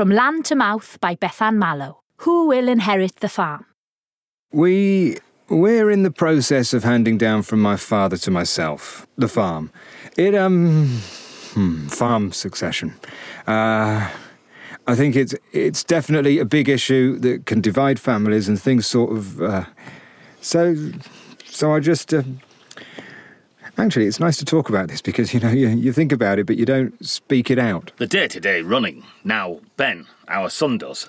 From Land to Mouth by Bethan Marlow. Who will inherit the farm? We we're in the process of handing down from my father to myself the farm. It um hmm, farm succession. Uh, I think it's it's definitely a big issue that can divide families and things sort of. Uh, so so I just. Uh, Actually, it's nice to talk about this because you know you, you think about it, but you don't speak it out. The day-to-day running now, Ben, our son does.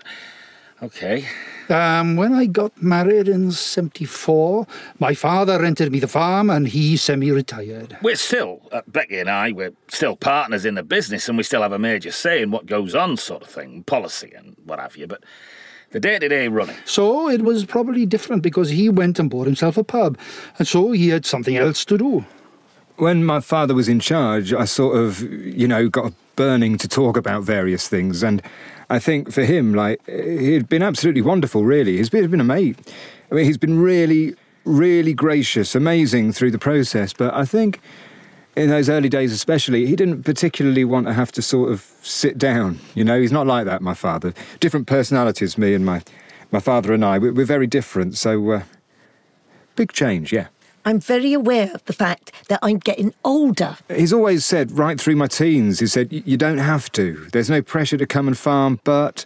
Okay. Um, when I got married in 74, my father rented me the farm and he semi retired. We're still, uh, Becky and I, we're still partners in the business and we still have a major say in what goes on, sort of thing, policy and what have you, but the day to day running. So it was probably different because he went and bought himself a pub, and so he had something else to do. When my father was in charge, I sort of, you know, got a burning to talk about various things and I think for him, like he'd been absolutely wonderful. Really, he's been, been a mate. I mean, he's been really, really gracious, amazing through the process. But I think in those early days, especially, he didn't particularly want to have to sort of sit down. You know, he's not like that. My father, different personalities. Me and my my father and I, we're, we're very different. So, uh, big change, yeah. I'm very aware of the fact that I'm getting older. He's always said, right through my teens, he said, you don't have to. There's no pressure to come and farm, but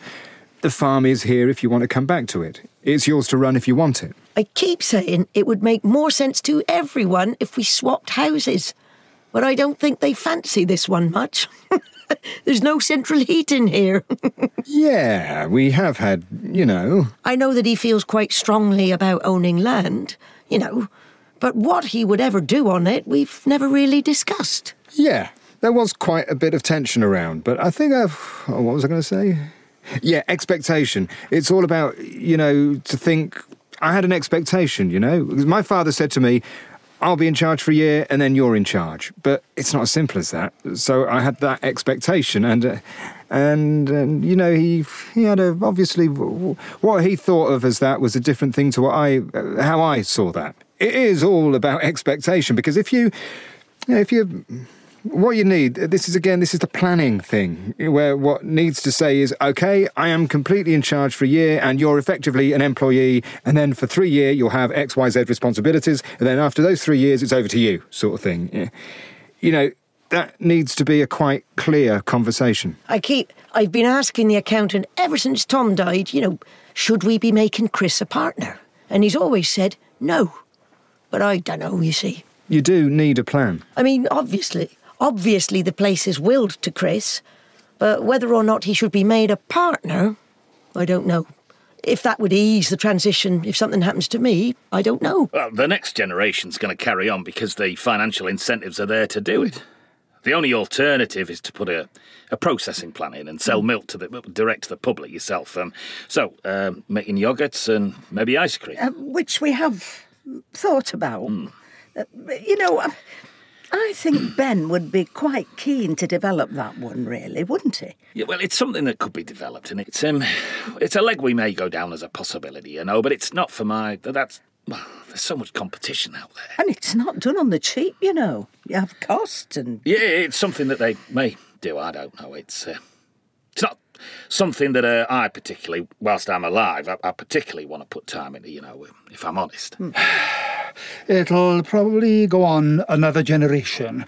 the farm is here if you want to come back to it. It's yours to run if you want it. I keep saying it would make more sense to everyone if we swapped houses. But I don't think they fancy this one much. There's no central heating here. yeah, we have had, you know. I know that he feels quite strongly about owning land. You know, but what he would ever do on it, we've never really discussed. Yeah, there was quite a bit of tension around, but I think I've. Oh, what was I going to say? Yeah, expectation. It's all about, you know, to think. I had an expectation, you know. Because My father said to me, I'll be in charge for a year and then you're in charge. But it's not as simple as that. So I had that expectation and. Uh, and, and you know he he had a obviously what he thought of as that was a different thing to what I uh, how I saw that it is all about expectation because if you, you know, if you, what you need, this is again, this is the planning thing where what needs to say is, okay, I am completely in charge for a year and you're effectively an employee. And then for three years, you'll have X, Y, Z responsibilities. And then after those three years, it's over to you sort of thing. You know, that needs to be a quite clear conversation. I keep, I've been asking the accountant ever since Tom died, you know, should we be making Chris a partner? And he's always said no. But I don't know, you see. You do need a plan. I mean, obviously. Obviously, the place is willed to Chris. But whether or not he should be made a partner, I don't know. If that would ease the transition, if something happens to me, I don't know. Well, the next generation's going to carry on because the financial incentives are there to do it. The only alternative is to put a, a processing plant in and sell mm. milk to the direct to the public yourself. Um, so, um, making yogurts and maybe ice cream, uh, which we have thought about. Mm. You know, uh, I think Ben would be quite keen to develop that one, really, wouldn't he? Yeah, well, it's something that could be developed, and it's um, it's a leg we may go down as a possibility, you know. But it's not for my. That's well, there's so much competition out there, and it's not done on the cheap, you know. You have costs and yeah, it's something that they may do. I don't know. It's uh, something that uh, I particularly, whilst I'm alive, I, I, particularly want to put time into, you know, if I'm honest. Hmm. It'll probably go on another generation.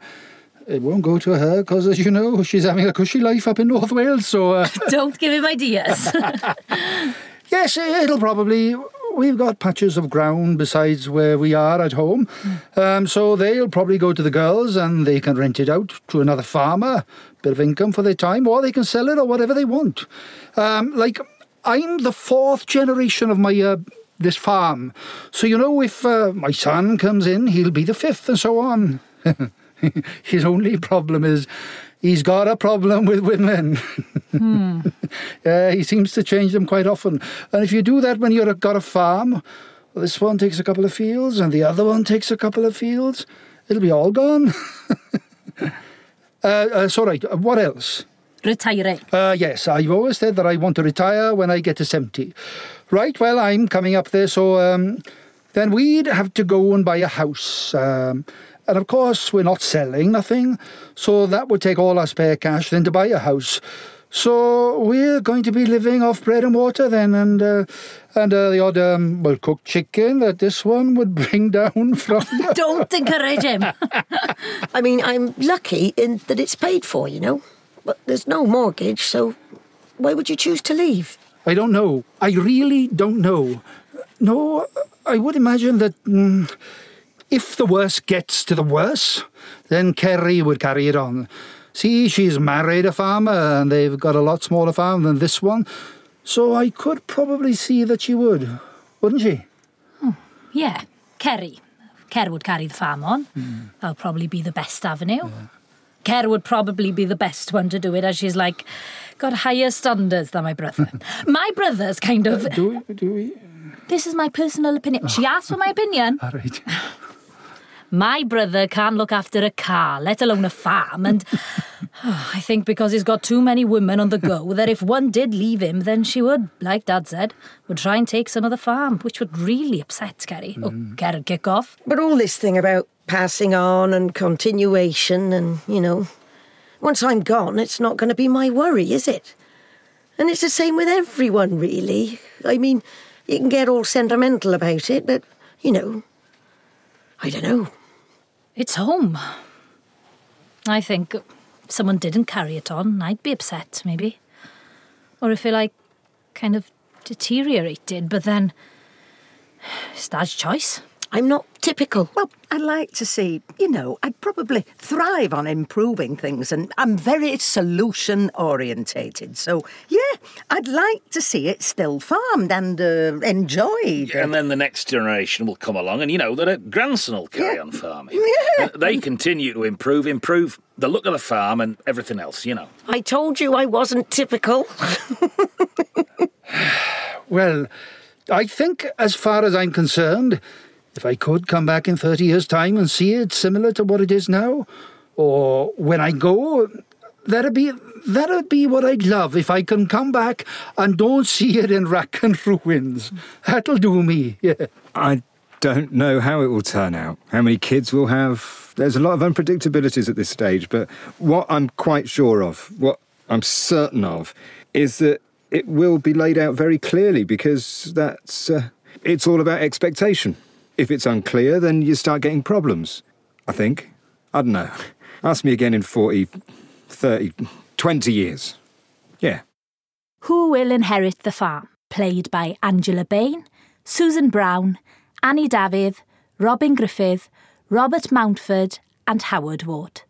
It won't go to her because, as you know, she's having a cushy life up in North Wales, so. Uh... Don't give him ideas. yes, it'll probably we've got patches of ground besides where we are at home. Um, so they'll probably go to the girls and they can rent it out to another farmer, bit of income for their time, or they can sell it or whatever they want. Um, like, I'm the fourth generation of my. Uh, this farm. So, you know, if uh, my son comes in, he'll be the fifth and so on. His only problem is he's got a problem with women. Hmm. Uh, he seems to change them quite often. And if you do that when you've got a farm, this one takes a couple of fields and the other one takes a couple of fields, it'll be all gone. uh, uh, so, right, uh, what else? Retiring. Uh, yes, I've always said that I want to retire when I get to 70. Right, well, I'm coming up there, so um, then we'd have to go and buy a house. Um, and of course, we're not selling nothing, so that would take all our spare cash then to buy a house. So we're going to be living off bread and water then, and uh, and uh, the odd um, well cooked chicken that this one would bring down from. Don't encourage him. I mean, I'm lucky in that it's paid for, you know. But there's no mortgage, so why would you choose to leave? I don't know. I really don't know. No, I would imagine that mm, if the worst gets to the worst, then Kerry would carry it on. See, she's married a farmer and they've got a lot smaller farm than this one. So I could probably see that she would, wouldn't she? yeah, Kerry. Ker would carry the farm on. Hmm. That'll probably be the best avenue. Ker would probably be the best one to do it, as she's like got higher standards than my brother. my brother's kind of. Do we? Do we? This is my personal opinion. She asked for my opinion. All right. My brother can't look after a car, let alone a farm, and oh, I think because he's got too many women on the go, that if one did leave him, then she would, like Dad said, would try and take some of the farm, which would really upset Kerry. Oh, mm. Kerry'd kick off. But all this thing about passing on and continuation, and, you know, once I'm gone, it's not going to be my worry, is it? And it's the same with everyone, really. I mean, you can get all sentimental about it, but, you know, I don't know. It's home. I think if someone didn't carry it on, I'd be upset, maybe. Or if it, like, kind of deteriorated, but then it's Dad's choice. I'm not typical. Well, I'd like to see, you know, I'd probably thrive on improving things and I'm very solution orientated. So, yeah, I'd like to see it still farmed and uh, enjoyed. And then the next generation will come along, and you know that a grandson will carry Yeah. on farming. Uh, They continue to improve, improve the look of the farm and everything else. You know. I told you I wasn't typical. Well, I think, as far as I'm concerned, if I could come back in 30 years' time and see it similar to what it is now, or when I go, that'd be that'd be what I'd love if I can come back and don't see it in rack and ruins. That'll do me. Yeah. I don't know how it will turn out, how many kids we'll have. There's a lot of unpredictabilities at this stage, but what I'm quite sure of, what I'm certain of, is that it will be laid out very clearly because that's uh, it's all about expectation. If it's unclear, then you start getting problems. I think. I don't know. Ask me again in 40, 30, 20 years. Yeah. Who Will Inherit the Farm? Played by Angela Bain, Susan Brown, Anni Dafydd, Robin Griffith, Robert Mountford, and Howard Ward.